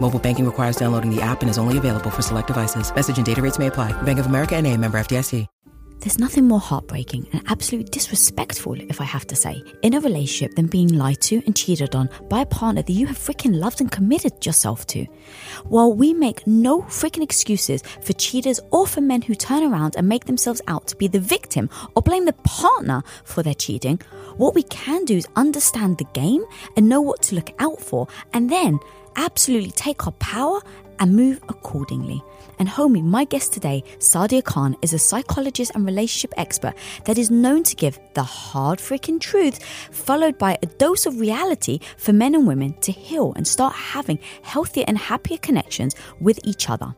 Mobile banking requires downloading the app and is only available for select devices. Message and data rates may apply. Bank of America and a member FDIC. There's nothing more heartbreaking and absolutely disrespectful, if I have to say, in a relationship than being lied to and cheated on by a partner that you have freaking loved and committed yourself to. While we make no freaking excuses for cheaters or for men who turn around and make themselves out to be the victim or blame the partner for their cheating, what we can do is understand the game and know what to look out for and then absolutely take our power and move accordingly. And homie, my guest today, Sadia Khan, is a psychologist and relationship expert that is known to give the hard freaking truth, followed by a dose of reality for men and women to heal and start having healthier and happier connections with each other.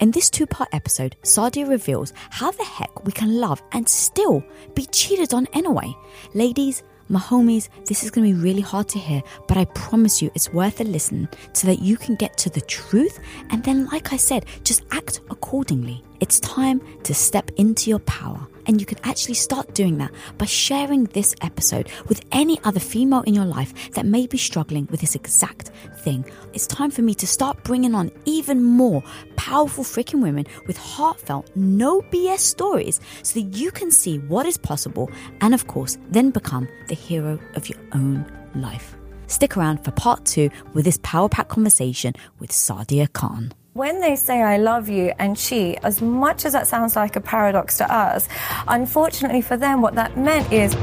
In this two part episode, Sadia reveals how the heck we can love and still be cheated on anyway. Ladies, my homies, this is going to be really hard to hear, but I promise you it's worth a listen so that you can get to the truth. And then, like I said, just act accordingly. It's time to step into your power. And you can actually start doing that by sharing this episode with any other female in your life that may be struggling with this exact thing. It's time for me to start bringing on even more powerful freaking women with heartfelt, no BS stories so that you can see what is possible and, of course, then become the hero of your own life. Stick around for part two with this power pack conversation with Sadia Khan. When they say I love you and cheat, as much as that sounds like a paradox to us, unfortunately for them, what that meant is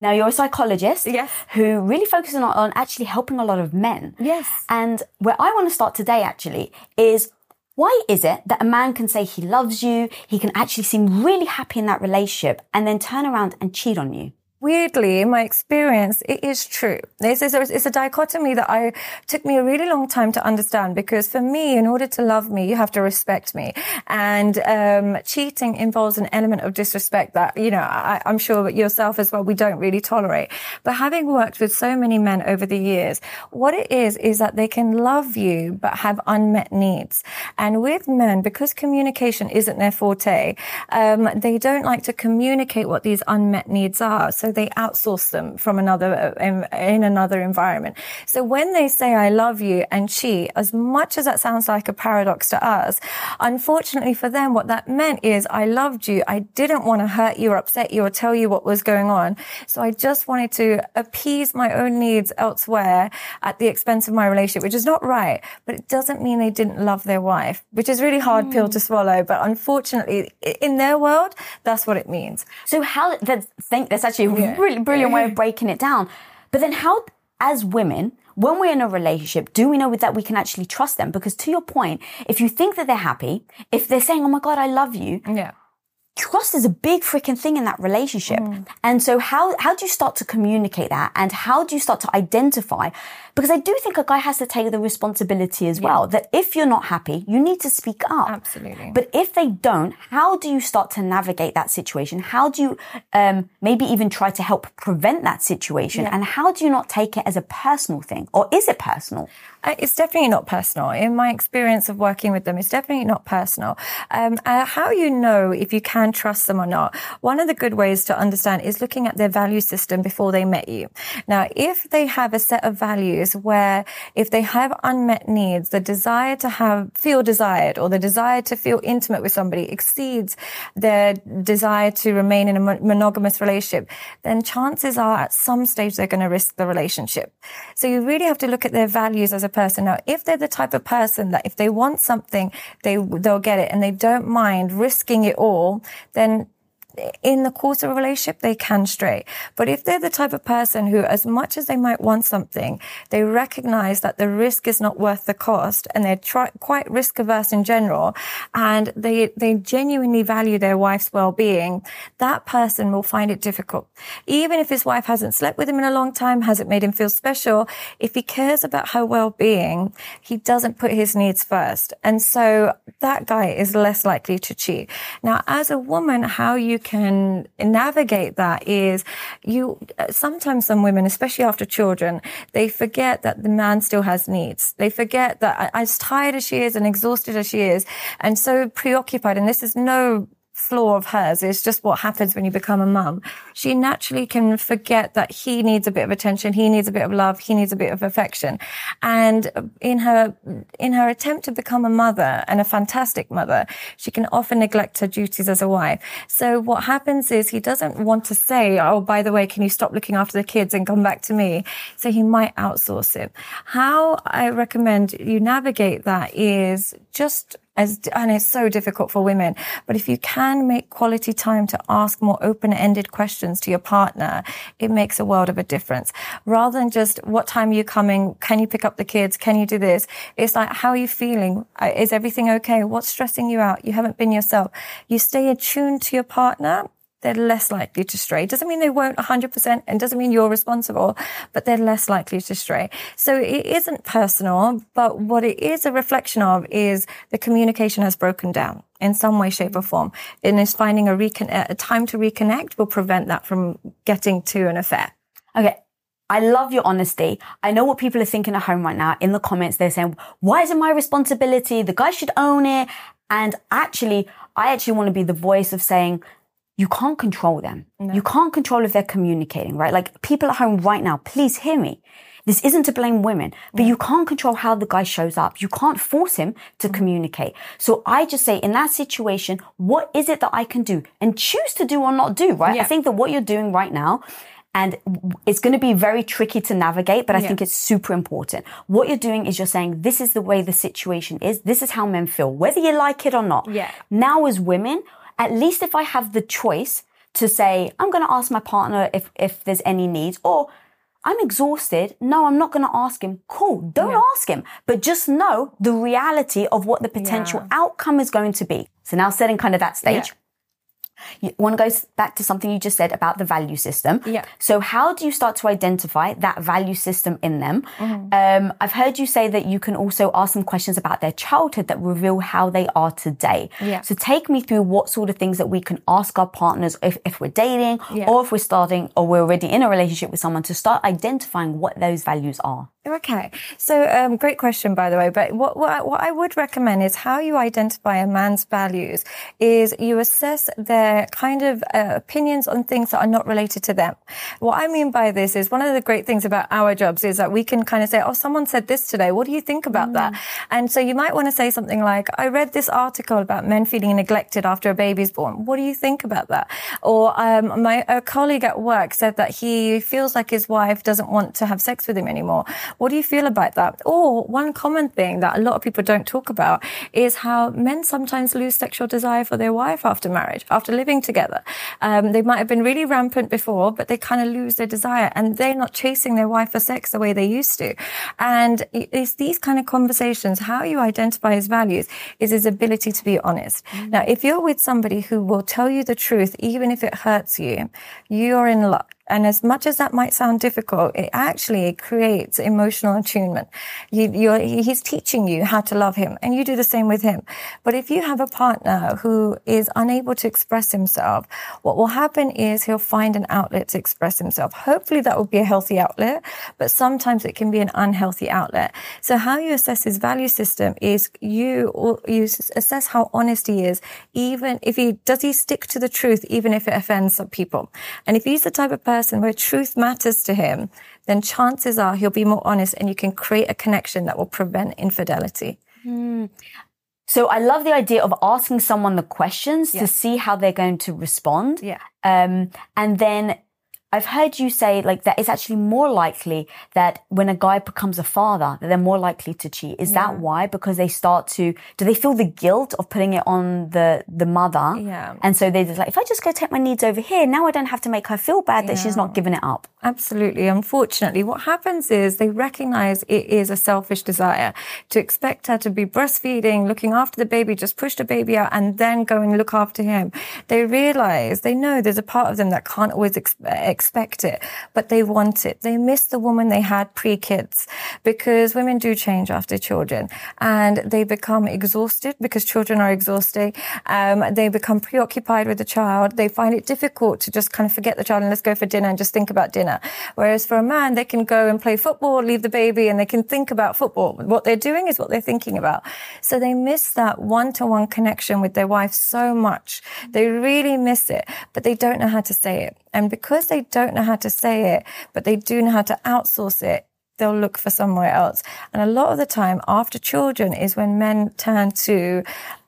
Now, you're a psychologist Yes. who really focuses on, on actually helping a lot of men. Yes. And where I want to start today actually is why is it that a man can say he loves you, he can actually seem really happy in that relationship, and then turn around and cheat on you? Weirdly, in my experience, it is true. Is a, it's a dichotomy that I took me a really long time to understand because for me, in order to love me, you have to respect me. And um, cheating involves an element of disrespect that, you know, I, I'm sure yourself as well, we don't really tolerate. But having worked with so many men over the years, what it is, is that they can love you, but have unmet needs. And with men, because communication isn't their forte, um, they don't like to communicate what these unmet needs are. So they outsource them from another, uh, in, in another environment. So when they say, I love you and cheat, as much as that sounds like a paradox to us, unfortunately for them, what that meant is I loved you. I didn't want to hurt you or upset you or tell you what was going on. So I just wanted to appease my own needs elsewhere at the expense of my relationship, which is not right, but it doesn't mean they didn't love their wife, which is really hard pill to hmm. swallow. But unfortunately, in their world, that's what it means. So how that's think that's actually a really brilliant way of breaking it down. But then how as women, when we're in a relationship, do we know that we can actually trust them? Because to your point, if you think that they're happy, if they're saying, Oh my God, I love you, Yeah. trust is a big freaking thing in that relationship. Mm. And so how, how do you start to communicate that? And how do you start to identify? Because I do think a guy has to take the responsibility as well, that if you're not happy, you need to speak up. Absolutely. But if they don't, how do you start to navigate that situation? How do you, um, maybe even try to help prevent that situation? And how do you not take it as a personal thing? Or is it personal? Uh, It's definitely not personal. In my experience of working with them, it's definitely not personal. Um, uh, how you know if you can trust them or not, one of the good ways to understand is looking at their value system before they met you. Now, if they have a set of values where if they have unmet needs, the desire to have, feel desired or the desire to feel intimate with somebody exceeds their desire to remain in a monogamous relationship, then chances are at some stage they're going to risk the relationship. So you really have to look at their values as a person. Now, if they're the type of person that if they want something, they, they'll get it and they don't mind risking it all, then in the course of a relationship, they can stray. But if they're the type of person who, as much as they might want something, they recognize that the risk is not worth the cost and they're quite risk averse in general and they, they genuinely value their wife's well-being, that person will find it difficult. Even if his wife hasn't slept with him in a long time, hasn't made him feel special, if he cares about her well-being, he doesn't put his needs first. And so that guy is less likely to cheat. Now, as a woman, how you can navigate that is you, uh, sometimes some women, especially after children, they forget that the man still has needs. They forget that as tired as she is and exhausted as she is and so preoccupied, and this is no flaw of hers. is just what happens when you become a mum. She naturally can forget that he needs a bit of attention. He needs a bit of love. He needs a bit of affection. And in her, in her attempt to become a mother and a fantastic mother, she can often neglect her duties as a wife. So what happens is he doesn't want to say, Oh, by the way, can you stop looking after the kids and come back to me? So he might outsource it. How I recommend you navigate that is just as, and it's so difficult for women. But if you can make quality time to ask more open-ended questions to your partner, it makes a world of a difference. Rather than just, what time are you coming? Can you pick up the kids? Can you do this? It's like, how are you feeling? Uh, is everything okay? What's stressing you out? You haven't been yourself. You stay attuned to your partner they're less likely to stray. Doesn't mean they won't 100% and doesn't mean you're responsible, but they're less likely to stray. So it isn't personal, but what it is a reflection of is the communication has broken down in some way, shape or form. And is finding a, recon- a time to reconnect will prevent that from getting to an affair. Okay. I love your honesty. I know what people are thinking at home right now. In the comments, they're saying, why is it my responsibility? The guy should own it. And actually, I actually want to be the voice of saying, you can't control them. No. You can't control if they're communicating, right? Like people at home right now, please hear me. This isn't to blame women, but you can't control how the guy shows up. You can't force him to mm communicate. So I just say in that situation, what is it that I can do and choose to do or not do, right? Yeah. I think that what you're doing right now and it's going to be very tricky to navigate, but I yeah. think it's super important. What you're doing is you're saying, this is the way the situation is. This is how men feel, whether you like it or not. Yeah. Now as women, at least if I have the choice to say, I'm going to ask my partner if, if there's any needs or I'm exhausted. No, I'm not going to ask him. Cool. Don't yeah. ask him, but just know the reality of what the potential yeah. outcome is going to be. So now setting kind of that stage. Yeah. You want to go back to something you just said about the value system. Yeah. So how do you start to identify that value system in them? Mm-hmm. Um, I've heard you say that you can also ask them questions about their childhood that reveal how they are today. Yeah. So take me through what sort of things that we can ask our partners if, if we're dating yeah. or if we're starting or we're already in a relationship with someone to start identifying what those values are. Okay. So, um, great question, by the way. But what, what I, what I would recommend is how you identify a man's values is you assess their kind of uh, opinions on things that are not related to them. What I mean by this is one of the great things about our jobs is that we can kind of say, oh, someone said this today. What do you think about mm. that? And so you might want to say something like, I read this article about men feeling neglected after a baby's born. What do you think about that? Or, um, my, a colleague at work said that he feels like his wife doesn't want to have sex with him anymore. What do you feel about that? Or one common thing that a lot of people don't talk about is how men sometimes lose sexual desire for their wife after marriage, after living together. Um, they might have been really rampant before, but they kind of lose their desire and they're not chasing their wife for sex the way they used to. And it's these kind of conversations, how you identify his values is his ability to be honest. Mm-hmm. Now, if you're with somebody who will tell you the truth, even if it hurts you, you're in luck. And as much as that might sound difficult, it actually creates emotional attunement. You, he's teaching you how to love him and you do the same with him. But if you have a partner who is unable to express himself, what will happen is he'll find an outlet to express himself. Hopefully that will be a healthy outlet, but sometimes it can be an unhealthy outlet. So how you assess his value system is you, you assess how honest he is, even if he, does he stick to the truth, even if it offends some people? And if he's the type of person person where truth matters to him, then chances are he'll be more honest and you can create a connection that will prevent infidelity. Mm. So I love the idea of asking someone the questions yeah. to see how they're going to respond. Yeah. Um, and then I've heard you say like that it's actually more likely that when a guy becomes a father, that they're more likely to cheat. Is yeah. that why? Because they start to, do they feel the guilt of putting it on the, the mother? Yeah. And so they're just like, if I just go take my needs over here, now I don't have to make her feel bad that she's not giving it up. Absolutely. Unfortunately, what happens is they recognize it is a selfish desire to expect her to be breastfeeding, looking after the baby, just push the baby out and then go and look after him. They realize, they know there's a part of them that can't always ex- expect it, but they want it. They miss the woman they had pre-kids because women do change after children and they become exhausted because children are exhausting. Um, they become preoccupied with the child. They find it difficult to just kind of forget the child and let's go for dinner and just think about dinner. Whereas for a man, they can go and play football, leave the baby and they can think about football. What they're doing is what they're thinking about. So they miss that one-to-one connection with their wife so much. They really miss it, but they don't know how to say it. And because they don't know how to say it, but they do know how to outsource it, they'll look for somewhere else. And a lot of the time after children is when men turn to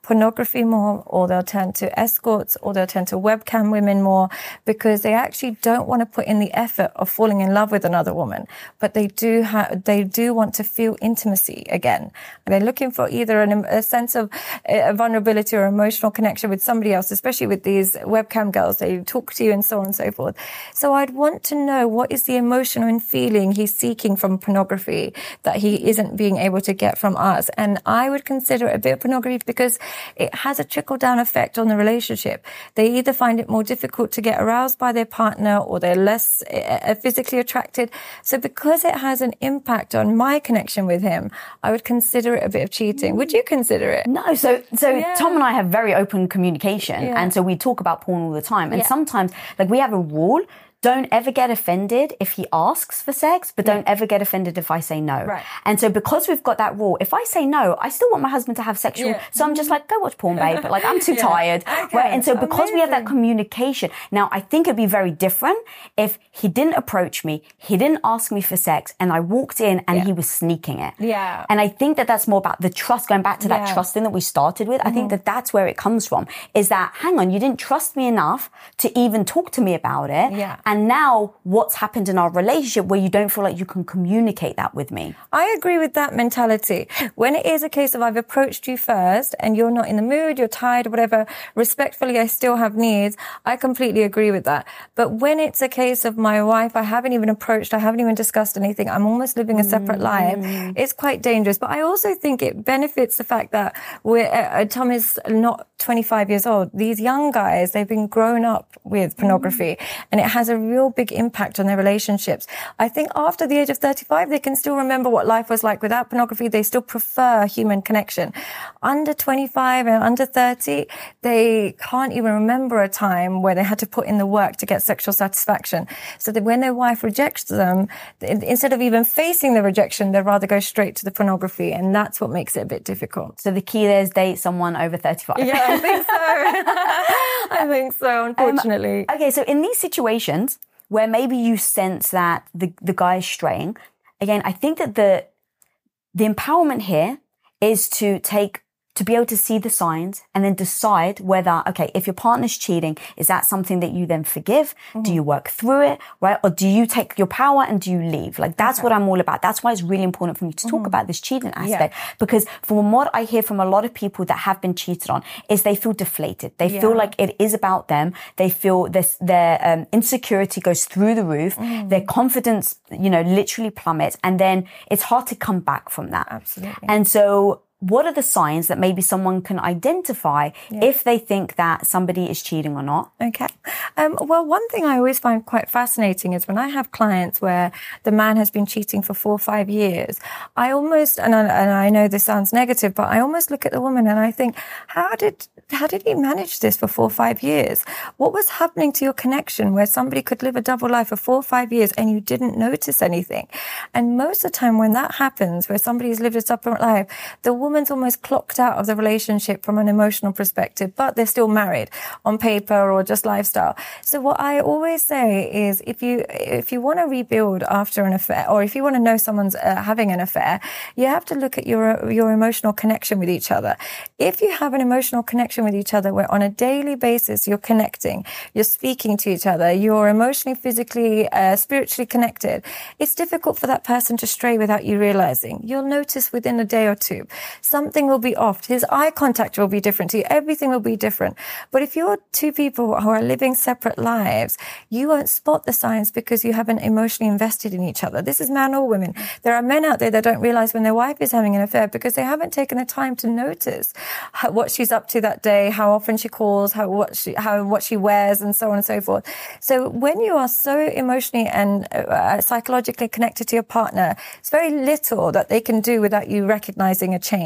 pornography more or they'll turn to escorts or they'll turn to webcam women more because they actually don't want to put in the effort of falling in love with another woman. But they do have they do want to feel intimacy again. And they're looking for either an, a sense of vulnerability or emotional connection with somebody else especially with these webcam girls. They talk to you and so on and so forth. So I'd want to know what is the emotion and feeling he's seeking from pornography that he isn't being able to get from us? And I would consider it a bit of pornography because it has a trickle down effect on the relationship. They either find it more difficult to get aroused by their partner or they're less uh, physically attracted. So because it has an impact on my connection with him, I would consider it a bit of cheating. Would you consider it? No. So, so yeah. Tom and I have very open communication. Yeah. And so we talk about porn all the time. And yeah. sometimes, like we have a rule don't ever get offended if he asks for sex, but don't ever get offended if I say no. Right. And so because we've got that rule, if I say no, I still want my husband to have sexual. Yeah. So I'm just like, go watch porn, babe. But like, I'm too yeah. tired. Okay. Right. And so because Amazing. we have that communication, now I think it'd be very different if he didn't approach me, he didn't ask me for sex, and I walked in and yeah. he was sneaking it. Yeah. And I think that that's more about the trust, going back to that trust thing that we started with. Mm-hmm. I think mm-hmm. that that's where it comes from is that, hang on, you didn't trust me enough to even talk to me about it. Yeah. And now what's happened in our relationship where you don't feel like you can communicate that with me. I agree with that mentality. When it is a case of I've approached you first and you're not in the mood, you're tired, whatever, respectfully, I still have needs. I completely agree with that. But when it's a case of my wife, I haven't even approached, I haven't even discussed anything, I'm almost living a separate mm. life, it's quite dangerous. But I also think it benefits the fact that we're, uh, uh Tom is not 25 years old. These young guys, they've been grown up with pornography mm. and it has a real big impact impact on their relationships. I think after the age of 35, they can still remember what life was like without pornography. They still prefer human connection. Under 25 and under 30, they can't even remember a time where they had to put in the work to get sexual satisfaction. So that when their wife rejects them, instead of even facing the rejection, they'd rather go straight to the pornography. And that's what makes it a bit difficult. So the key there is date someone over 35. Yeah, I think so. I think so, unfortunately. Um, okay, so in these situations, where maybe you sense that the, the guy is straying. Again, I think that the, the empowerment here is to take to be able to see the signs and then decide whether, okay, if your partner's cheating, is that something that you then forgive? Mm-hmm. Do you work through it? Right? Or do you take your power and do you leave? Like that's okay. what I'm all about. That's why it's really important for me to talk mm-hmm. about this cheating aspect yeah. because from what I hear from a lot of people that have been cheated on is they feel deflated. They yeah. feel like it is about them. They feel this, their um, insecurity goes through the roof. Mm-hmm. Their confidence, you know, literally plummets and then it's hard to come back from that. Absolutely. And so what are the signs that maybe someone can identify yeah. if they think that somebody is cheating or not? Okay. Um, well, one thing I always find quite fascinating is when I have clients where the man has been cheating for four or five years, I almost, and I, and I know this sounds negative, but I almost look at the woman and I think, how did, how did he manage this for four or five years? What was happening to your connection where somebody could live a double life for four or five years and you didn't notice anything? And most of the time when that happens, where somebody's lived a separate life, the woman woman's almost clocked out of the relationship from an emotional perspective, but they're still married on paper or just lifestyle. So what I always say is if you, if you want to rebuild after an affair or if you want to know someone's uh, having an affair, you have to look at your, your emotional connection with each other. If you have an emotional connection with each other where on a daily basis you're connecting, you're speaking to each other, you're emotionally, physically, uh, spiritually connected, it's difficult for that person to stray without you realizing. You'll notice within a day or two, something will be off. His eye contact will be different to you. Everything will be different. But if you're two people who are living separate lives, you won't spot the signs because you haven't emotionally invested in each other. This is man or women. There are men out there that don't realize when their wife is having an affair because they haven't taken the time to notice how, what she's up to that day, how often she calls, how what she how what she wears, and so on and so forth. So when you are so emotionally and uh, psychologically connected to your partner, it's very little that they can do without you recognizing a change.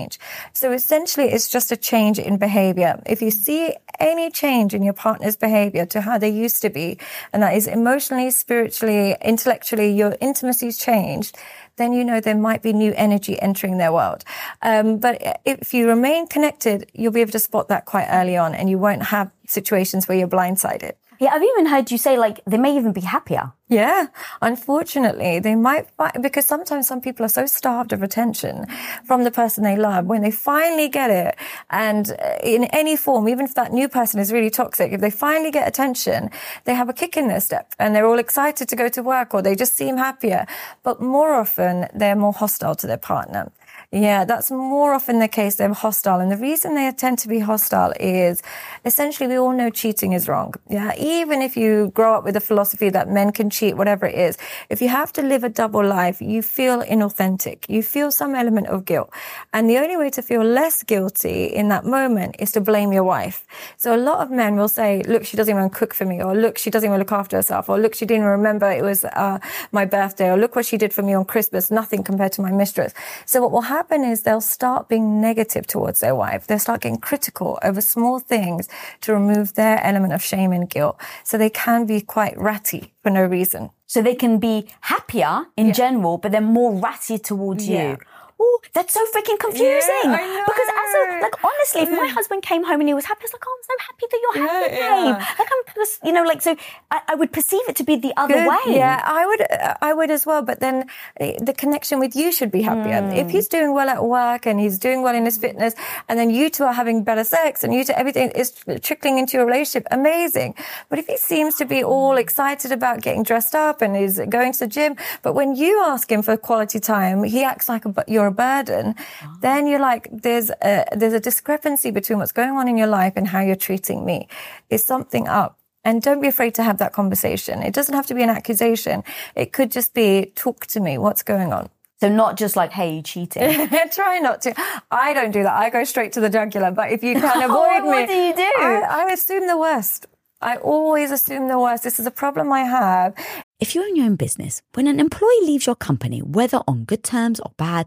So essentially, it's just a change in behavior. If you see any change in your partner's behavior to how they used to be, and that is emotionally, spiritually, intellectually, your intimacy's changed, then you know there might be new energy entering their world. Um, but if you remain connected, you'll be able to spot that quite early on and you won't have situations where you're blindsided. Yeah, I've even heard you say like they may even be happier. Yeah, unfortunately, they might because sometimes some people are so starved of attention from the person they love when they finally get it and uh, in any form, even if that new person is really toxic, if they finally get attention, they have a kick in their step and they're all excited to go to work or they just seem happier. But more often, they're more hostile to their partner. Yeah, that's more often the case. They're hostile. And the reason they tend to be hostile is essentially we all know cheating is wrong. Yeah. Even if you grow up with a philosophy that men can cheat, whatever it is, if you have to live a double life, you feel inauthentic. You feel some element of guilt. And the only way to feel less guilty in that moment is to blame your wife. So a lot of men will say, look, she doesn't even cook for me, or look, she doesn't even look after herself, or look, she didn't remember it was uh, my birthday, or look what she did for me on Christmas, nothing compared to my mistress. So what will happen happen is they'll start being negative towards their wife. They'll start getting critical over small things to remove their element of shame and guilt. So they can be quite ratty for no reason. So they can be happier in yeah. general, but they're more ratty towards yeah. you oh, that's so freaking confusing. Yeah, because as a, like, honestly, if my husband came home and he was happy, I was like, oh, I'm so happy that you're yeah, happy, babe. Yeah. Like, I'm, you know, like, so I, I, would perceive it to be the other Good. way. Yeah, I would, I would as well. But then eh, the connection with you should be happier. Mm. If he's doing well at work and he's doing well in his fitness, and then you two are having better sex and you two, everything is trickling into your relationship, amazing. But if he seems to be all excited about getting dressed up and is going to the gym, but when you ask him for quality time, he acts like a, you're a burden, oh. then you're like, there's a, there's a discrepancy between what's going on in your life and how you're treating me. Is something up? And don't be afraid to have that conversation. It doesn't have to be an accusation. It could just be, talk to me. What's going on? So not just like, hey, you cheating. Try not to. I don't do that. I go straight to the jugular. But if you can avoid me, what do you do? I, I assume the worst. I always assume the worst. This is a problem I have. If you own your own business, when an employee leaves your company, whether on good terms or bad,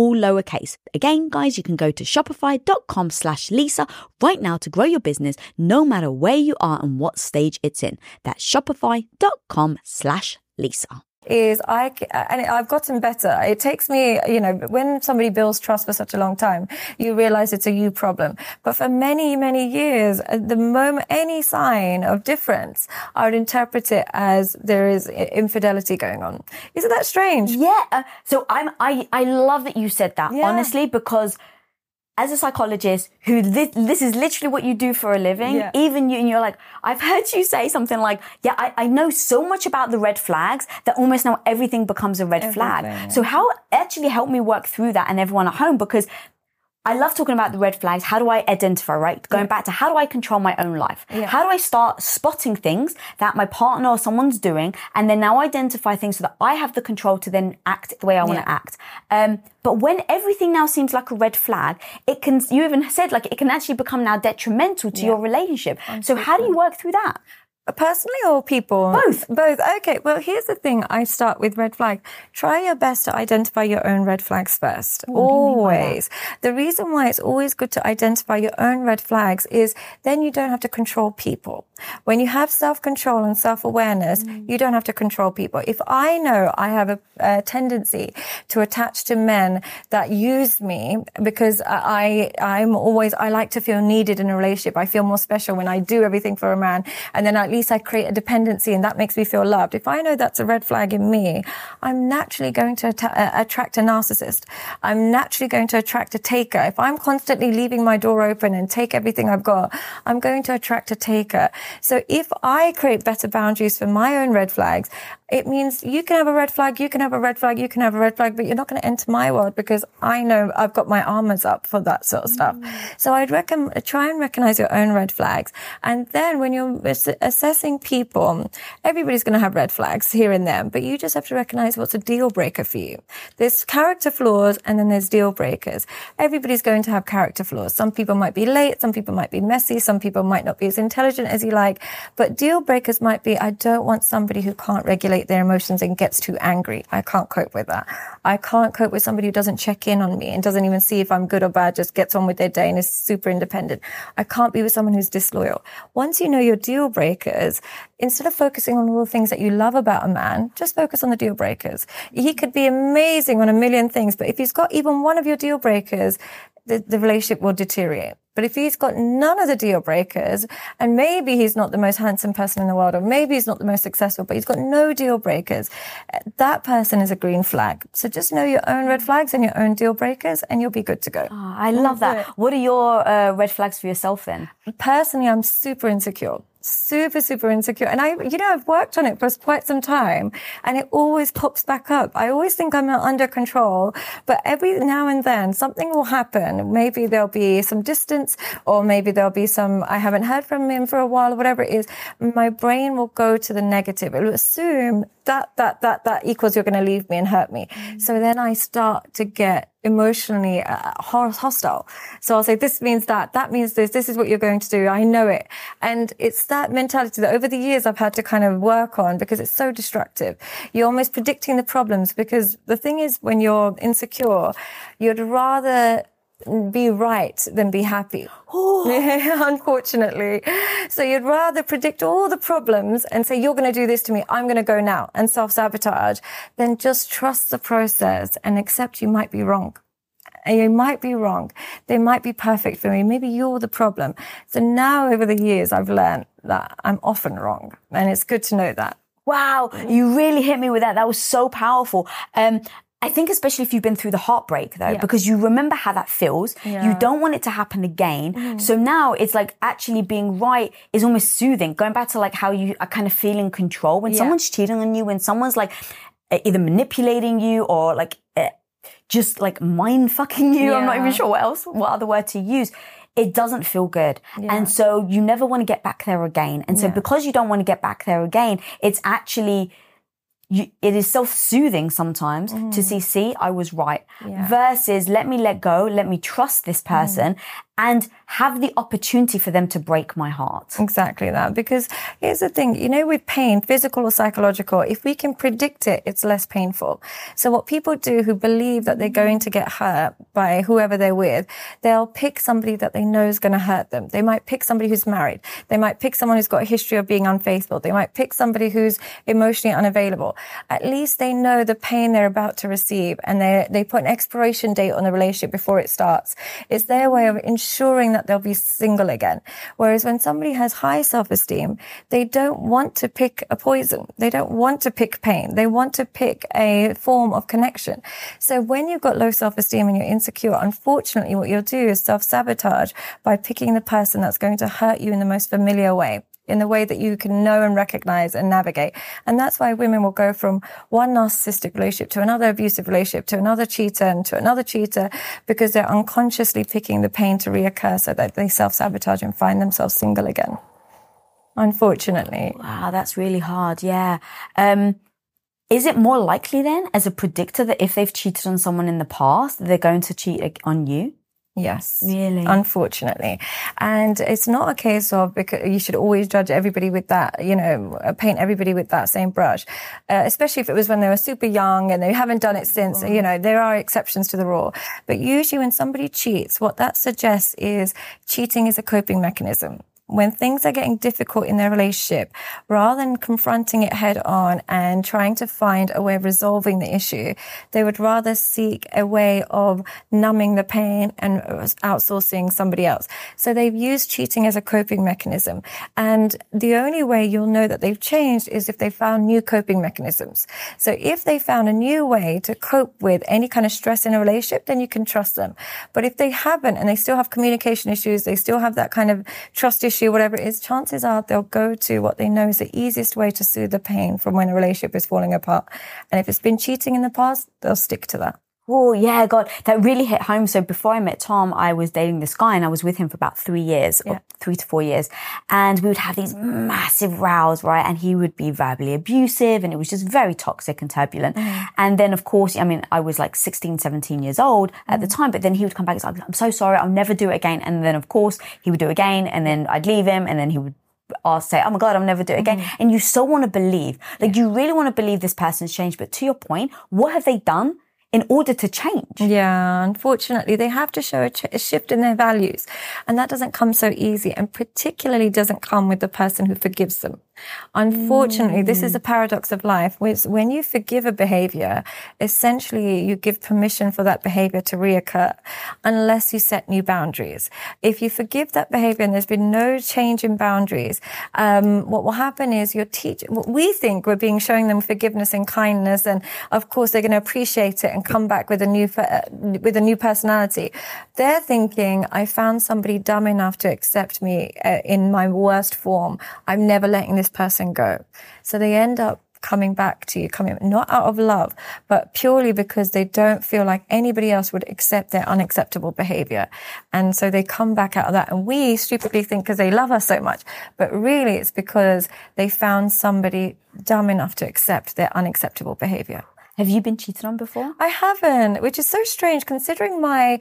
all lowercase. Again, guys, you can go to shopify.com slash Lisa right now to grow your business no matter where you are and what stage it's in. That's shopify.com slash Lisa is I, and I've gotten better. It takes me, you know, when somebody builds trust for such a long time, you realize it's a you problem. But for many, many years, at the moment, any sign of difference, I would interpret it as there is infidelity going on. Isn't that strange? Yeah. Uh, so I'm, I, I love that you said that, yeah. honestly, because as a psychologist who this, this is literally what you do for a living, yeah. even you, and you're like, I've heard you say something like, yeah, I, I know so much about the red flags that almost now everything becomes a red everything, flag. So how actually help me work through that and everyone at home because I love talking about the red flags. How do I identify, right? Going yeah. back to how do I control my own life? Yeah. How do I start spotting things that my partner or someone's doing and then now identify things so that I have the control to then act the way I want to act? Um, but when everything now seems like a red flag, it can, you even said like it can actually become now detrimental to your relationship. So how do you work through that? Personally or people? Both. Both. Okay. Well, here's the thing. I start with red flag. Try your best to identify your own red flags first. What always. The reason why it's always good to identify your own red flags is then you don't have to control people. When you have self-control and self-awareness, mm. you don't have to control people. If I know I have a, a, tendency to attach to men that use me because I, I'm always, I like to feel needed in a relationship. I feel more special when I do everything for a man and then at least least I create a dependency and that makes me feel loved. If I know that's a red flag in me, I'm naturally going to uh, attract a narcissist. I'm naturally going to attract a taker. If I'm constantly leaving my door open and take everything I've got, I'm going to attract a taker. So if I create better boundaries for my own red flags, it means you can have a red flag, you can have a red flag, you can have a red flag, but you're not going to enter my world because I know I've got my armors up for that sort of stuff. Mm. So I'd recommend try and recognize your own red flags. And then when you're assessing people, everybody's going to have red flags here and there, but you just have to recognize what's a deal breaker for you. There's character flaws and then there's deal breakers. Everybody's going to have character flaws. Some people might be late. Some people might be messy. Some people might not be as intelligent as you like, but deal breakers might be, I don't want somebody who can't regulate their emotions and gets too angry. I can't cope with that. I can't cope with somebody who doesn't check in on me and doesn't even see if I'm good or bad, just gets on with their day and is super independent. I can't be with someone who's disloyal. Once you know your deal breakers, instead of focusing on all the things that you love about a man, just focus on the deal breakers. He could be amazing on a million things, but if he's got even one of your deal breakers, the, the relationship will deteriorate. But if he's got none of the deal breakers, and maybe he's not the most handsome person in the world, or maybe he's not the most successful, but he's got no deal breakers, that person is a green flag. So just know your own red flags and your own deal breakers, and you'll be good to go. Oh, I love that. What are your uh, red flags for yourself then? Personally, I'm super insecure super, super insecure. And I, you know, I've worked on it for quite some time and it always pops back up. I always think I'm under control, but every now and then something will happen. Maybe there'll be some distance or maybe there'll be some, I haven't heard from him for a while or whatever it is. My brain will go to the negative. It will assume that, that, that, that equals you're going to leave me and hurt me. Mm-hmm. So then I start to get emotionally uh, hostile. So I'll say, this means that, that means this, this is what you're going to do. I know it. And it's that mentality that over the years I've had to kind of work on because it's so destructive. You're almost predicting the problems because the thing is when you're insecure, you'd rather be right than be happy. Unfortunately. So you'd rather predict all the problems and say, you're going to do this to me. I'm going to go now and self sabotage than just trust the process and accept you might be wrong. And you might be wrong. They might be perfect for me. Maybe you're the problem. So now over the years, I've learned that I'm often wrong. And it's good to know that. Wow, you really hit me with that. That was so powerful. Um, I think especially if you've been through the heartbreak though, yeah. because you remember how that feels. Yeah. You don't want it to happen again. Mm. So now it's like actually being right is almost soothing. Going back to like how you are kind of feeling control when yeah. someone's cheating on you, when someone's like either manipulating you or like just like mind fucking you. I'm not even sure what else, what other word to use it doesn't feel good. Yeah. And so you never want to get back there again. And so yeah. because you don't want to get back there again, it's actually, you, it is self-soothing sometimes mm. to see, see, I was right. Yeah. Versus let me let go, let me trust this person. Mm and have the opportunity for them to break my heart. Exactly that. Because here's the thing, you know, with pain, physical or psychological, if we can predict it, it's less painful. So what people do who believe that they're going to get hurt by whoever they're with, they'll pick somebody that they know is going to hurt them. They might pick somebody who's married. They might pick someone who's got a history of being unfaithful. They might pick somebody who's emotionally unavailable. At least they know the pain they're about to receive and they, they put an expiration date on the relationship before it starts. It's their way of ensuring ensuring that they'll be single again. Whereas when somebody has high self-esteem, they don't want to pick a poison. They don't want to pick pain. They want to pick a form of connection. So when you've got low self-esteem and you're insecure, unfortunately, what you'll do is self-sabotage by picking the person that's going to hurt you in the most familiar way in the way that you can know and recognize and navigate. And that's why women will go from one narcissistic relationship to another abusive relationship to another cheater and to another cheater because they're unconsciously picking the pain to reoccur so that they self sabotage and find themselves single again. Unfortunately. Wow, that's really hard. Yeah. Um, is it more likely then as a predictor that if they've cheated on someone in the past, they're going to cheat on you? Yes. Really? Unfortunately. And it's not a case of because you should always judge everybody with that, you know, paint everybody with that same brush. Uh, especially if it was when they were super young and they haven't done it since, you know, there are exceptions to the rule. But usually when somebody cheats, what that suggests is cheating is a coping mechanism when things are getting difficult in their relationship, rather than confronting it head on and trying to find a way of resolving the issue, they would rather seek a way of numbing the pain and outsourcing somebody else. So they've used cheating as a coping mechanism. And the only way you'll know that they've changed is if they found new coping mechanisms. So if they found a new way to cope with any kind of stress in a relationship, then you can trust them. But if they haven't and they still have communication issues, they still have that kind of trust issue, issue, whatever it is, chances are they'll go to what they know is the easiest way to soothe the pain from when a relationship is falling apart. And if it's been cheating in the past, they'll stick to that. Oh, yeah, God, that really hit home. So before I met Tom, I was dating this guy and I was with him for about three years, yeah. three to four years. And we would have these massive rows, right? And he would be verbally abusive and it was just very toxic and turbulent. Mm. And then, of course, I mean, I was like 16, 17 years old at mm. the time, but then he would come back and say, I'm so sorry, I'll never do it again. And then, of course, he would do it again and then I'd leave him and then he would I'll say, oh my God, I'll never do it again. Mm-hmm. And you so want to believe, like you really want to believe this person's changed. But to your point, what have they done in order to change. Yeah, unfortunately, they have to show a, ch- a, shift in their values. And that doesn't come so easy and particularly doesn't come with the person who forgives them. Unfortunately, mm. this is a paradox of life. When you forgive a behavior, essentially you give permission for that behavior to reoccur unless you set new boundaries. If you forgive that behavior and there's been no change in boundaries, um, what will happen is your teacher, what we think we're being showing them forgiveness and kindness. And of course, they're going to appreciate it and come back with a new, uh, with a new personality. They're thinking, I found somebody dumb enough to accept me uh, in my worst form. I'm never letting this person go. So they end up coming back to you, coming not out of love, but purely because they don't feel like anybody else would accept their unacceptable behavior. And so they come back out of that. And we stupidly think because they love us so much, but really it's because they found somebody dumb enough to accept their unacceptable behavior. Have you been cheated on before? I haven't, which is so strange considering my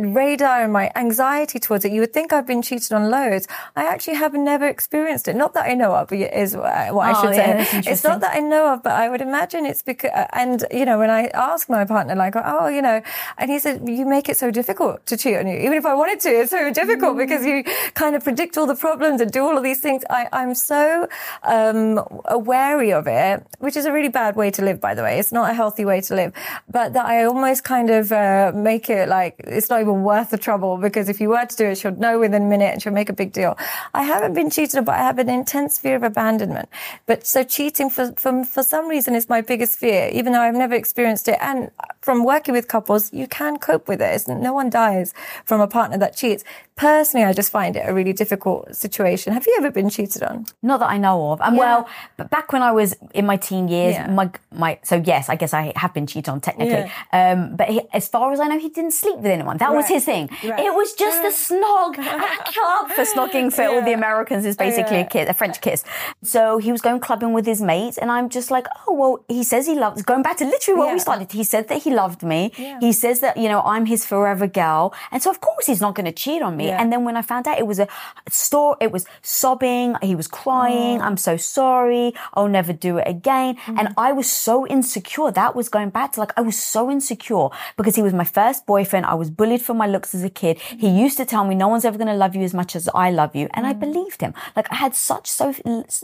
radar and my anxiety towards it. You would think I've been cheated on loads. I actually have never experienced it. Not that I know of, is what I Oh, should yeah, say. It's not that I know of, but I would imagine it's because, and you know, when I ask my partner, like, oh, you know, and he said, you make it so difficult to cheat on you. Even if I wanted to, it's so difficult Mm. because you kind of predict all the problems and do all of these things. I, I'm so, um, wary of it, which is a really bad way to live, by the way. It's not a healthy way to live, but that I almost kind of, uh, make it like, it's not even worth the trouble because if you were to do it, she'll know within a minute and she'll make a big deal. I haven't been cheated but I have an intense fear of abandonment. But so cheating for, for, for some reason is my biggest fear, even though I've never experienced it. And from working with couples, you can cope with it. It's, no one dies from a partner that cheats. Personally, I just find it a really difficult situation. Have you ever been cheated on? Not that I know of. And Yeah. well, but back when I was in my teen years, Yeah. my my so yes, I guess I have been cheated on technically. Um, but he, as far as I know, he didn't sleep with anyone. That was his thing. Right. It was just a snog, a club for snogging for all the Americans is basically Yeah. a kiss, a French kiss. So he was going clubbing with his mates, and I'm just like, oh well, he says he loves. Going back to literally where we started, he said that he loved me. Yeah. He says that you know I'm his forever gal, and so of course he's not going to cheat on me. Yeah. And then when I found out it was a store, it was sobbing. He was crying. Mm. I'm so sorry. I'll never do it again. And mm. I was so insecure. That was going back to like, I was so insecure because he was my first boyfriend. I was bullied for my looks as a kid. He mm. used to tell me no one's ever going to love you as much as I love you. And I believed him. Like I had such so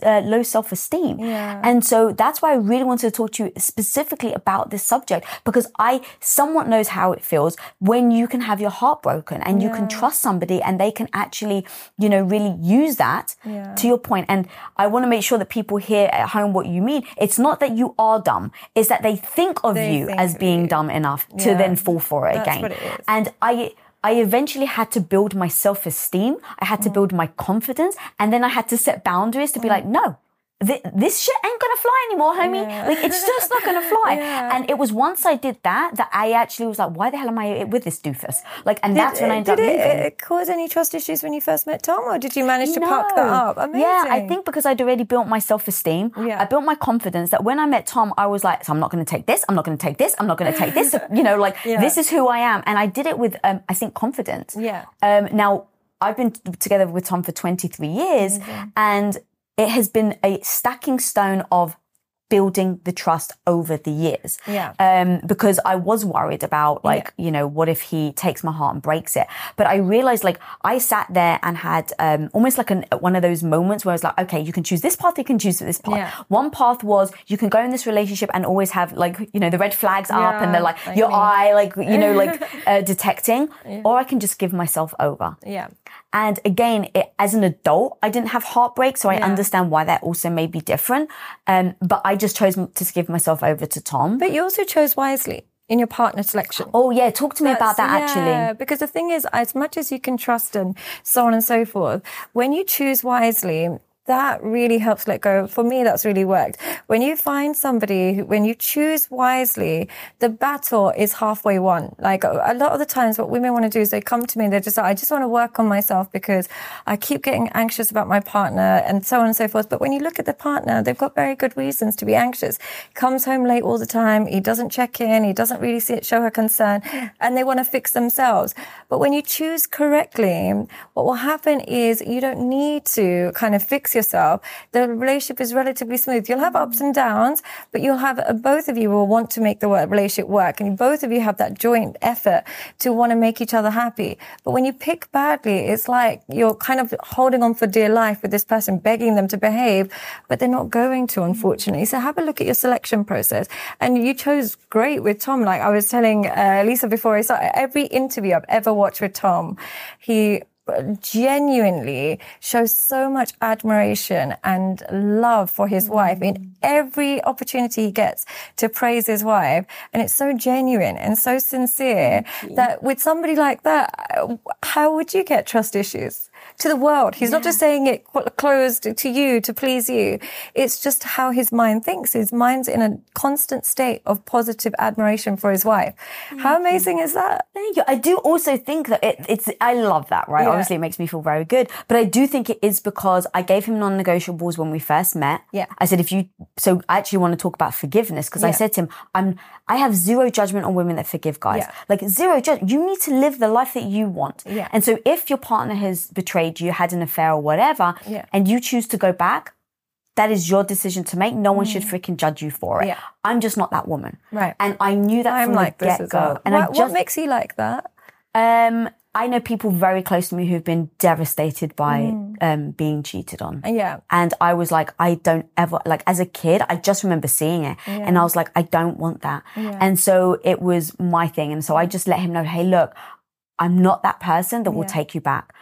uh, low self-esteem. Yeah. And so that's why I really wanted to talk to you specifically about this subject because I somewhat knows how it feels when you can have your heart broken and you can trust somebody and they can actually, you know, really use that Yeah. to your point. And I want to make sure that people hear at home what you mean. It's not that you are dumb. It's that they think of They you think as being you- dumb enough to then fall for it That's again. what it is. And I, I eventually had to build my self-esteem. I had to Mm. build my confidence and then I had to set boundaries to be like, no, thi- this shit ain't gonna fly anymore, homie. Like it's just not gonna fly. Yeah. And it was once I did that that I actually was like, why the hell am I with this doofus? Like, and that's when I ended did up it, uh, cause any trust issues when you first met Tom, or did you manage to No. park that up? Amazing. Yeah, I think because I'd already built my self esteem, Yeah. I built my confidence that when I met Tom, I was like, so I'm not to take this, I'm not to take this, I'm not to take this. You know, like Yeah. this is who I am. And I did it with, um, I think, confidence. Yeah. Um, now, I've been t- together with Tom for 23 years and it has been a stacking stone of building the trust over the years. Yeah. Um, because I was worried about like, you know, what if he takes my heart and breaks it? But I realized like I sat there and had um almost like an, one of those moments where I was like, okay, you can choose this path, you can choose this path. Yeah. One path was you can go in this relationship and always have like, you know, the red flags up and they're like your eye, like, you know, like uh, detecting, or I can just give myself over. Yeah. And again, it, as an adult, I didn't have heartbreak, so I Yeah. understand why that also may be different. Um, but I just chose to give myself over to Tom. But you also chose wisely in your partner selection. oh yeah, talk to me about that yeah, actually. Because the thing is, as much as you can trust and so on and so forth, when you choose wisely, that really helps let go. For me, that's really worked. When you find somebody, when you choose wisely, the battle is halfway won. Like a a lot of the times what women want to do is they come to me and they're just like, I just want to work on myself because I keep getting anxious about my partner and so on and so forth. But when you look at the partner, they've got very good reasons to be anxious. Comes home late all the time. He doesn't check in. He doesn't really see it, show her concern and they want to fix themselves. But when you choose correctly, what will happen is you don't need to kind of fix yourself. The relationship is relatively smooth. You'll have ups and downs, but you'll have uh, both of you will want to make the relationship work, and both of you have that joint effort to want to make each other happy. But when you pick badly, it's like you're kind of holding on for dear life with this person, begging them to behave, but they're not going to, unfortunately. So have a look at your selection process. And you chose great with Tom. Like I was telling uh, Lisa before I started, every interview I've ever watched with Tom, he genuinely shows so much admiration and love for his mm. wife in every opportunity he gets to praise his wife. And it's so genuine and so sincere that with somebody like that, how would you get trust issues? To the world. He's not just saying it closed to you to please you. It's just how his mind thinks. His mind's in a constant state of positive admiration for his wife. How amazing is that? Thank you. I do also think that it, it's, I love that, right? Yeah. Obviously, it makes me feel very good. But I do think it is because I gave him non negotiables when we first met. Yeah. I said, if you, so I actually want to talk about forgiveness because I said to him, I'm, I have zero judgment on women that forgive guys. Yeah. Like zero judgment. You need to live the life that you want. Yeah. And so if your partner has betrayed you, had an affair or whatever, Yeah. and you choose to go back, that is your decision to make. No one should freaking judge you for it. Mm. Yeah. I'm just not that woman. Right. And I knew that I'm from like the get go. And what, I what makes you like that? um, I know people very close to me who've been devastated by Mm. um, being cheated on. Yeah. And I was like, I don't ever, like, as a kid, I just remember seeing it. And I was like, I don't want that. And so it was my thing. And so I just let him know, hey, look, I'm not that person that will take you back.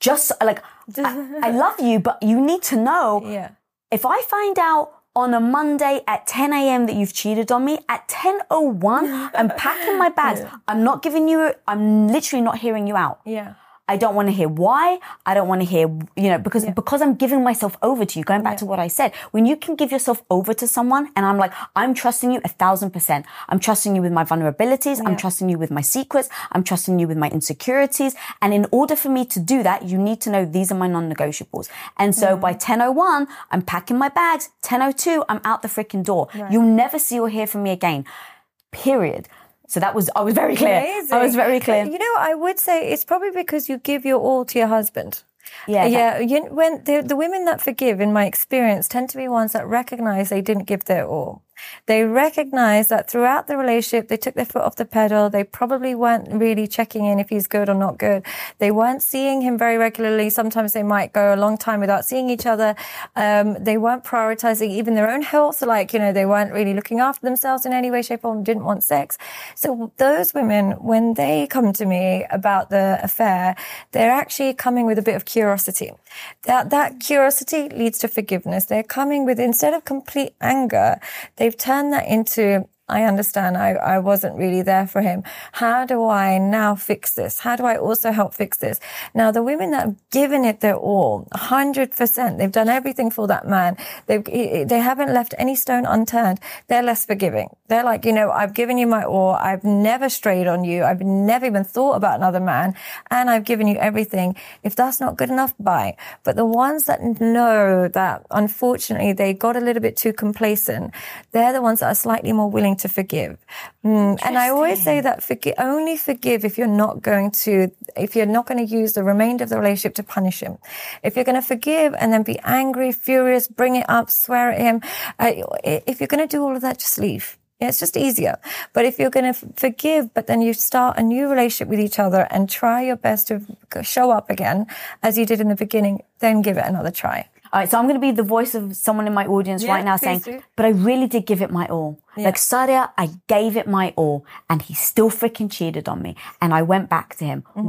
Just like, I, I love you, but you need to know Yeah. if I find out on a Monday at 10 a.m. that you've cheated on me, at 10.01, I'm packing my bags. I'm not giving you, I'm literally not hearing you out. Yeah. I don't want to hear why. I don't want to hear, you know, because, because I'm giving myself over to you. Going back to what I said, when you can give yourself over to someone and I'm like, I'm trusting you a thousand percent. I'm trusting you with my vulnerabilities. I'm trusting you with my secrets. I'm trusting you with my insecurities. And in order for me to do that, you need to know these are my non-negotiables. And so by mm. 1001, I'm packing my bags. 1002, I'm out the freaking door. You'll never see or hear from me again. Period. So that was, I was very clear. Amazing. I was very uh, clear. You know, I would say it's probably because you give your all to your husband. Yeah, yeah. You, when the, the women that forgive, in my experience, tend to be ones that recognize they didn't give their all. They recognize that throughout the relationship, they took their foot off the pedal. They probably weren't really checking in if he's good or not good. They weren't seeing him very regularly. Sometimes they might go a long time without seeing each other. Um, they weren't prioritizing even their own health. Like, you know, they weren't really looking after themselves in any way, shape, or didn't want sex. So those women, when they come to me about the affair, they're actually coming with a bit of curiosity. That, that curiosity leads to forgiveness. They're coming with, instead of complete anger, they've turned that into, I understand I, I wasn't really there for him. How do I now fix this? How do I also help fix this? Now, the women that have given it their all, 100%, they've done everything for that man. They've, they haven't left any stone unturned. They're less forgiving. They're like, you know, I've given you my all. I've never strayed on you. I've never even thought about another man and I've given you everything. If that's not good enough, bye. But the ones that know that unfortunately they got a little bit too complacent, they're the ones that are slightly more willing to forgive. Mm, and I always say that forgi- only forgive if you're not going to, if you're not going to use the remainder of the relationship to punish him. If you're going to forgive and then be angry, furious, bring it up, swear at him, uh, if you're going to do all of that, just leave. Yeah, it's just easier. But if you're going to forgive, but then you start a new relationship with each other and try your best to show up again as you did in the beginning, then give it another try. All right, so I'm going to be the voice of someone in my audience Yeah, right now saying, do. but I really did give it my all. Like Sadia, I gave it my all and he still freaking cheated on me. And I went back to him. Mm-hmm.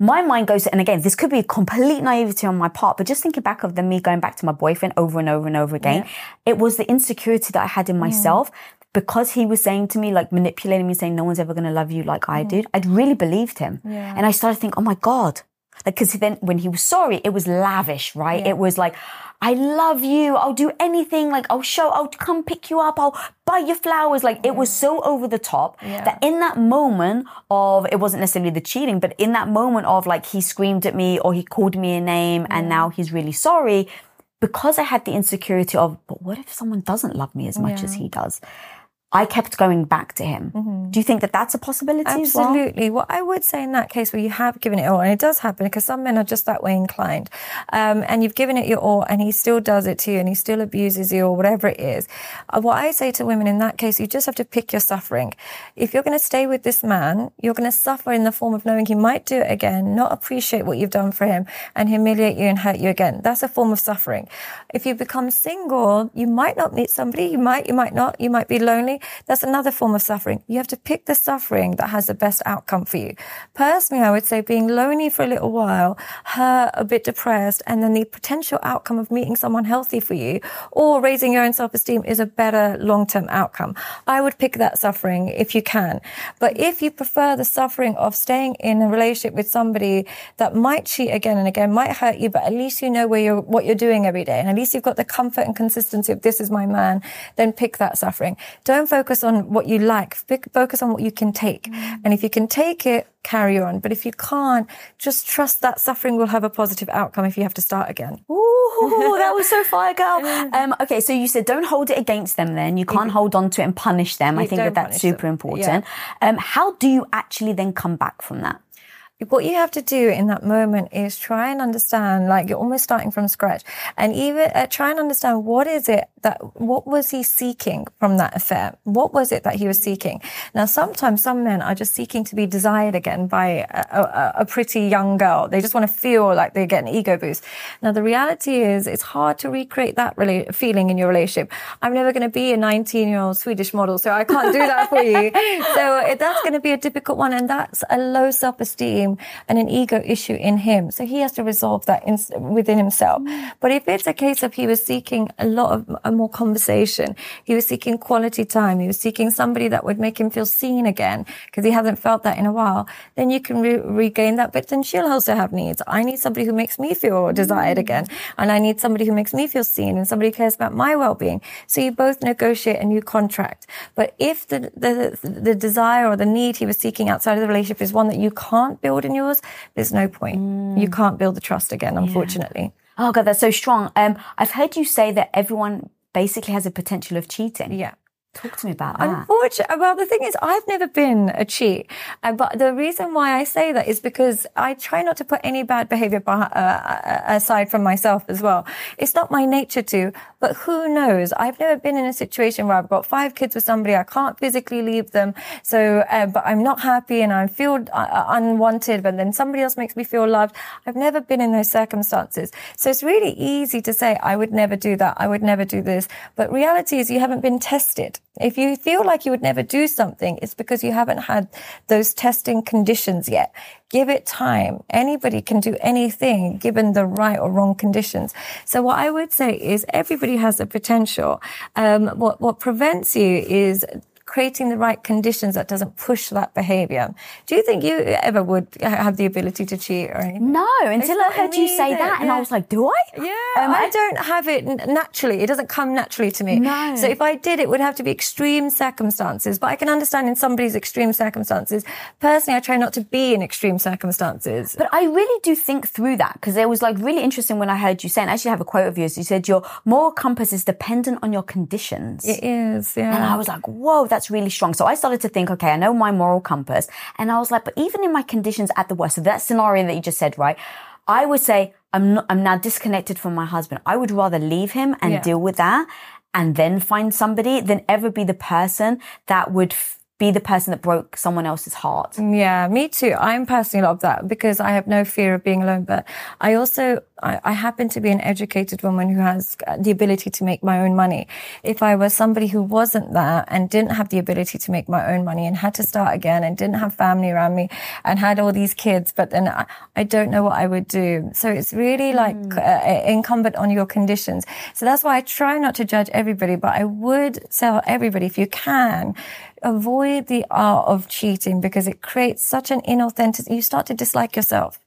My mind goes to, and again, this could be complete naivety on my part, but just thinking back of the me going back to my boyfriend over and over and over again, it was the insecurity that I had in myself. Because he was saying to me, like manipulating me, saying no one's ever going to love you like I did, I'd really believed him. And I started to think, oh my God. Like, cause then when he was sorry, it was lavish, right? It was like, I love you. I'll do anything. Like, I'll show, I'll come pick you up. I'll buy you flowers. Like, it was so over the top that in that moment of, it wasn't necessarily the cheating, but in that moment of like, he screamed at me or he called me a name and now he's really sorry because I had the insecurity of, but what if someone doesn't love me as much as he does? I kept going back to him. Mm-hmm. Do you think that that's a possibility? Absolutely. Well? What I would say in that case where you have given it all, and it does happen because some men are just that way inclined, um, and you've given it your all, and he still does it to you, and he still abuses you, or whatever it is. Uh, what I say to women in that case, you just have to pick your suffering. If you're going to stay with this man, you're going to suffer in the form of knowing he might do it again, not appreciate what you've done for him, and humiliate you and hurt you again. That's a form of suffering. If you become single, you might not meet somebody. You might, you might not. You might be lonely that's another form of suffering. You have to pick the suffering that has the best outcome for you. Personally, I would say being lonely for a little while, hurt, a bit depressed, and then the potential outcome of meeting someone healthy for you or raising your own self-esteem is a better long-term outcome. I would pick that suffering if you can. But if you prefer the suffering of staying in a relationship with somebody that might cheat again and again, might hurt you, but at least you know where you're, what you're doing every day. And at least you've got the comfort and consistency of this is my man, then pick that suffering. Don't focus on what you like. Focus on what you can take. Mm. And if you can take it, carry on. But if you can't, just trust that suffering will have a positive outcome if you have to start again. Ooh, that was so fire, girl. Um, okay, so you said don't hold it against them then. You can't hold on to it and punish them. I think that that's super them. important. Yeah. Um, how do you actually then come back from that? What you have to do in that moment is try and understand, like you're almost starting from scratch and even uh, try and understand what is it that, what was he seeking from that affair? What was it that he was seeking? Now, sometimes some men are just seeking to be desired again by a, a, a pretty young girl. They just want to feel like they get an ego boost. Now, the reality is it's hard to recreate that rela- feeling in your relationship. I'm never going to be a 19 year old Swedish model, so I can't do that for you. So that's going to be a difficult one. And that's a low self esteem and an ego issue in him. So he has to resolve that in, within himself. But if it's a case of he was seeking a lot of a more conversation, he was seeking quality time, he was seeking somebody that would make him feel seen again because he hasn't felt that in a while, then you can re- regain that. But then she'll also have needs. I need somebody who makes me feel desired mm. again. And I need somebody who makes me feel seen and somebody who cares about my well-being. So you both negotiate a new contract. But if the, the, the desire or the need he was seeking outside of the relationship is one that you can't build in yours, there's no point. Mm. You can't build the trust again, unfortunately. Yeah. Oh God, that's so strong. Um, I've heard you say that everyone basically has a potential of cheating. Yeah. Talk to me about that. Unfortunately, well, the thing is, I've never been a cheat. Uh, but the reason why I say that is because I try not to put any bad behavior uh, uh, aside from myself as well. It's not my nature to, but who knows? I've never been in a situation where I've got five kids with somebody. I can't physically leave them. So, uh, but I'm not happy and I feel uh, unwanted, but then somebody else makes me feel loved. I've never been in those circumstances. So it's really easy to say, I would never do that. I would never do this. But reality is you haven't been tested. If you feel like you would never do something, it's because you haven't had those testing conditions yet. Give it time. Anybody can do anything given the right or wrong conditions. So what I would say is everybody has a potential. Um, what, what prevents you is creating the right conditions that doesn't push that behavior. Do you think you ever would have the ability to cheat or anything? No, until I heard you say that, and I was like, do I? Yeah, um, I don't have it naturally. It doesn't come naturally to me. No. So if I did, it would have to be extreme circumstances. But I can understand in somebody's extreme circumstances. Personally, I try not to be in extreme circumstances. But I really do think through that because it was like really interesting when I heard you say, and I actually have a quote of yours. You said your moral compass is dependent on your conditions. It is, yeah. And I was like, whoa, that's really strong. So I started to think, okay, I know my moral compass. And I was like, but even in my conditions at the worst, so that scenario that you just said, right? I would say, I'm not, I'm now disconnected from my husband. I would rather leave him and yeah. deal with that and then find somebody than ever be the person that would f- be the person that broke someone else's heart. Yeah, me too. I'm personally a lot of that because I have no fear of being alone. But I also, I, I, happen to be an educated woman who has the ability to make my own money. If I was somebody who wasn't that and didn't have the ability to make my own money and had to start again and didn't have family around me and had all these kids, but then I, I don't know what I would do. So it's really like mm. uh, incumbent on your conditions. So that's why I try not to judge everybody, but I would tell everybody if you can, avoid the art of cheating because it creates such an inauthentic, you start to dislike yourself.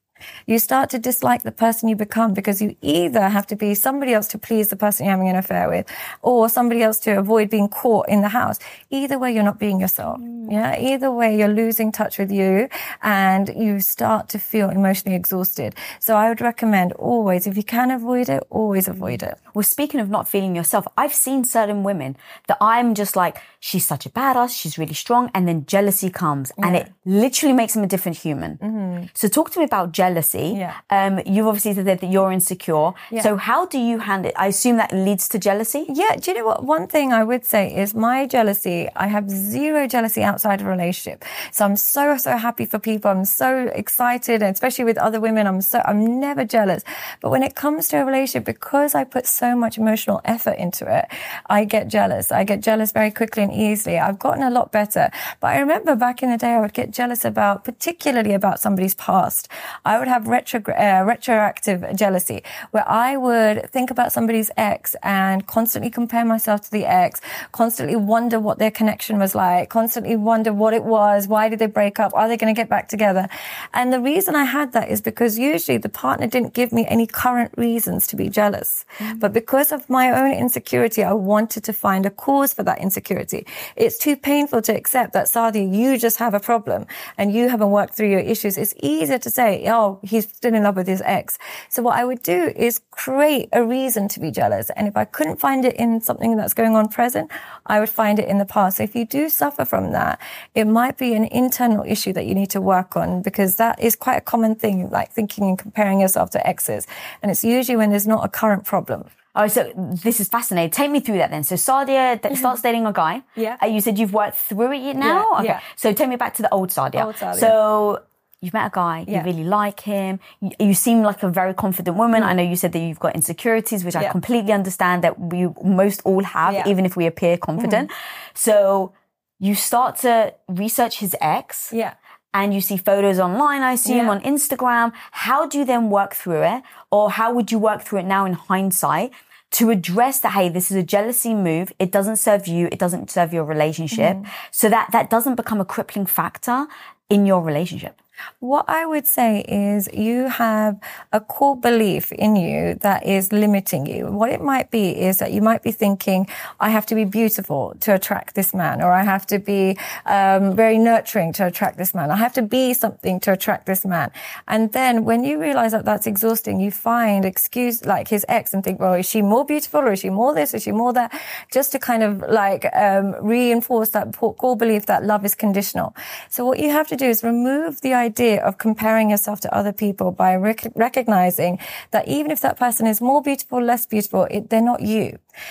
You start to dislike the person you become because you either have to be somebody else to please the person you're having an affair with or somebody else to avoid being caught in the house. Either way, you're not being yourself. Mm. Yeah. Either way, you're losing touch with you and you start to feel emotionally exhausted. So I would recommend always, if you can avoid it, always avoid it. Well, speaking of not feeling yourself, I've seen certain women that I'm just like, she's such a badass. She's really strong. And then jealousy comes yeah. and it literally makes them a different human. Mm-hmm. So talk to me about jealousy jealousy. Yeah. Um, you've obviously said that you're insecure. Yeah. So how do you handle it? I assume that leads to jealousy. Yeah. Do you know what? One thing I would say is my jealousy, I have zero jealousy outside of a relationship. So I'm so, so happy for people. I'm so excited, and especially with other women. I'm so, I'm never jealous. But when it comes to a relationship, because I put so much emotional effort into it, I get jealous. I get jealous very quickly and easily. I've gotten a lot better. But I remember back in the day, I would get jealous about, particularly about somebody's past. I would would have retro, uh, retroactive jealousy where I would think about somebody's ex and constantly compare myself to the ex, constantly wonder what their connection was like, constantly wonder what it was. Why did they break up? Are they going to get back together? And the reason I had that is because usually the partner didn't give me any current reasons to be jealous. Mm-hmm. But because of my own insecurity, I wanted to find a cause for that insecurity. It's too painful to accept that, Sadia, you just have a problem and you haven't worked through your issues. It's easier to say, oh, he's still in love with his ex. So what I would do is create a reason to be jealous. And if I couldn't find it in something that's going on present, I would find it in the past. So if you do suffer from that, it might be an internal issue that you need to work on because that is quite a common thing, like thinking and comparing yourself to exes. And it's usually when there's not a current problem. Oh, so this is fascinating. Take me through that then. So Sadia th- starts dating a guy. Yeah. Uh, you said you've worked through it now? Yeah. Okay. Yeah. So take me back to the old Sadia. Old Sadia. So you've met a guy, yeah. you really like him, you, you, seem like a very confident woman. Mm. I know you said that you've got insecurities, which yeah. I completely understand that we most all have, yeah. even if we appear confident. Mm. So you start to research his ex. Yeah. And you see photos online, I assume, on Instagram. How do you then work through it? Or how would you work through it now in hindsight? to address that, hey, this is a jealousy move. It doesn't serve you. It doesn't serve your relationship. Mm. So that that doesn't become a crippling factor in your relationship. What I would say is you have a core belief in you that is limiting you. What it might be is that you might be thinking, I have to be beautiful to attract this man, or I have to be um, very nurturing to attract this man. I have to be something to attract this man. And then when you realize that that's exhausting, you find excuse like his ex and think, well, is she more beautiful or is she more this? Is she more that? Just to kind of like um, reinforce that core belief that love is conditional. So what you have to do is remove the idea idea of comparing yourself to other people by rec- recognizing that even if that person is more beautiful, less beautiful, it, they're not you.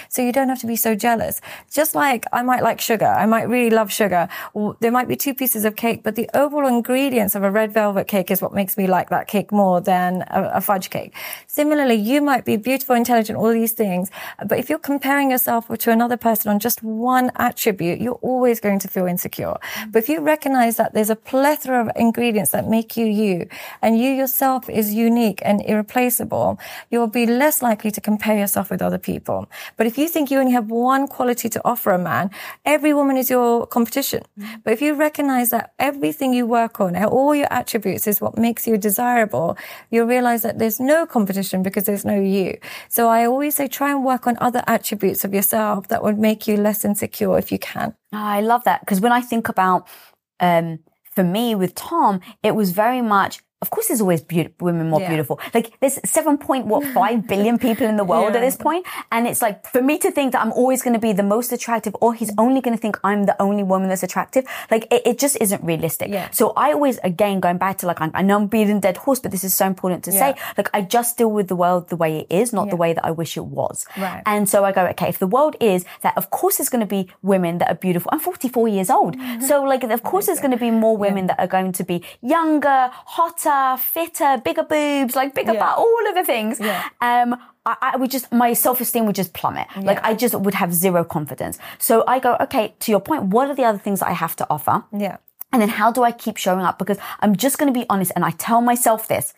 So you don't have to be so jealous. Just like I might like sugar. I might really love sugar. There might be two pieces of cake, but the overall ingredients of a red velvet cake is what makes me like that cake more than a, a fudge cake. Similarly, you might be beautiful, intelligent, all these things. But if you're comparing yourself to another person on just one attribute, you're always going to feel insecure. Mm-hmm. But if you recognize that there's a plethora of ingredients that make you you and you yourself is unique and irreplaceable, you'll be less likely to compare yourself with other people. But if you think you only have one quality to offer a man, every woman is your competition. Mm-hmm. But if you recognize that everything you work on, all your attributes is what makes you desirable, you'll realize that there's no competition because there's no you. So I always say try and work on other attributes of yourself that would make you less insecure if you can. Oh, I love that because when I think about, um, for me with Tom, it was very much of course there's always be- women more yeah. beautiful. Like there's 7.5 billion people in the world yeah. at this point, And it's like for me to think that I'm always going to be the most attractive or he's mm. only going to think I'm the only woman that's attractive. Like it, it just isn't realistic. Yeah. So I always, again, going back to like, I, I know I'm beating dead horse, but this is so important to say. Like I just deal with the world the way it is, not the way that I wish it was. Right. And so I go, okay, if the world is that, of course there's going to be women that are beautiful. I'm 44 years old. Mm-hmm. so like, of course there's going to be more women that are going to be younger, hotter, fitter, bigger boobs, like bigger yeah. butt, all of the things. Yeah. Um, I, I, would just, my self-esteem would just plummet. Yeah. Like I just would have zero confidence. So I go, okay, to your point, what are the other things that I have to offer? Yeah. And then how do I keep showing up? Because I'm just going to be honest and I tell myself this,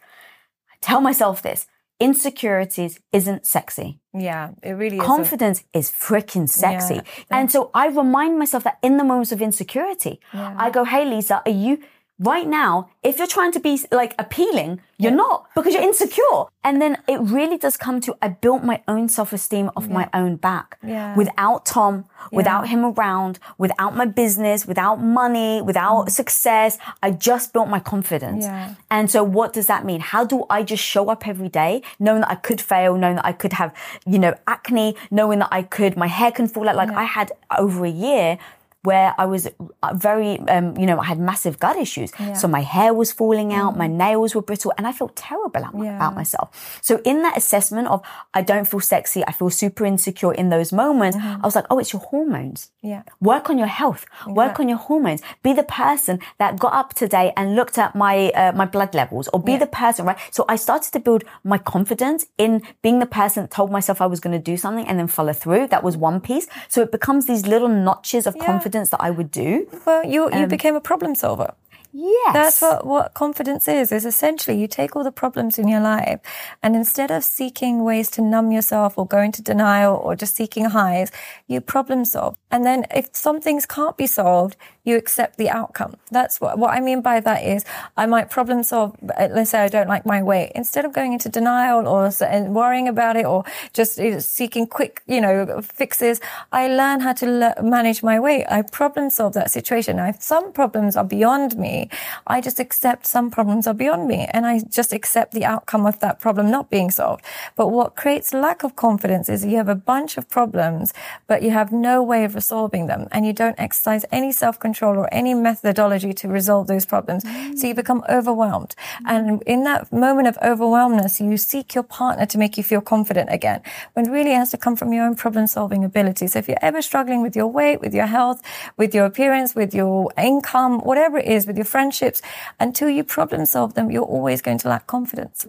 I tell myself this, insecurities isn't sexy. Yeah, it really is. Confidence is freaking sexy. Yeah. And so I remind myself that in the moments of insecurity, yeah. I go, Hey, Lisa, are you, Right now, if you're trying to be like appealing, you're not because you're insecure. And then it really does come to, I built my own self-esteem off my own back. Yeah. Without Tom, without him around, without my business, without money, without mm. success, I just built my confidence. Yeah. And so what does that mean? How do I just show up every day knowing that I could fail, knowing that I could have, you know, acne, knowing that I could, my hair can fall out. Like I had over a year where I was uh, very, um, you know, I had massive gut issues. So my hair was falling out, my nails were brittle, and I felt terrible about, Yeah. about myself. So in that assessment of I don't feel sexy, I feel super insecure in those moments, I was like, oh, it's your hormones. Yeah. Work on your health. Work on your hormones. Be the person that got up today and looked at my uh, my blood levels, or be the person, right? So I started to build my confidence in being the person that told myself I was going to do something and then follow through. That was one piece. So it becomes these little notches of confidence that I would do. Well, you you um, became a problem solver. Yes, That's what, what confidence is, is essentially you take all the problems in your life and instead of seeking ways to numb yourself or go into denial or just seeking highs, you problem solve. And then if some things can't be solved, you accept the outcome. That's what, what I mean by that is I might problem solve, let's say I don't like my weight. Instead of going into denial or worrying about it or just seeking quick, you know, fixes, I learn how to le- manage my weight. I problem solve that situation. Now, if some problems are beyond me, I just accept some problems are beyond me and I just accept the outcome of that problem not being solved. But what creates lack of confidence is you have a bunch of problems, but you have no way of resolving them and you don't exercise any self-control or any methodology to resolve those problems. So you become overwhelmed. And in that moment of overwhelmness, you seek your partner to make you feel confident again, when really it has to come from your own problem solving ability. So if you're ever struggling with your weight, with your health, with your appearance, with your income, whatever it is, with your friendships, until you problem solve them, you're always going to lack confidence.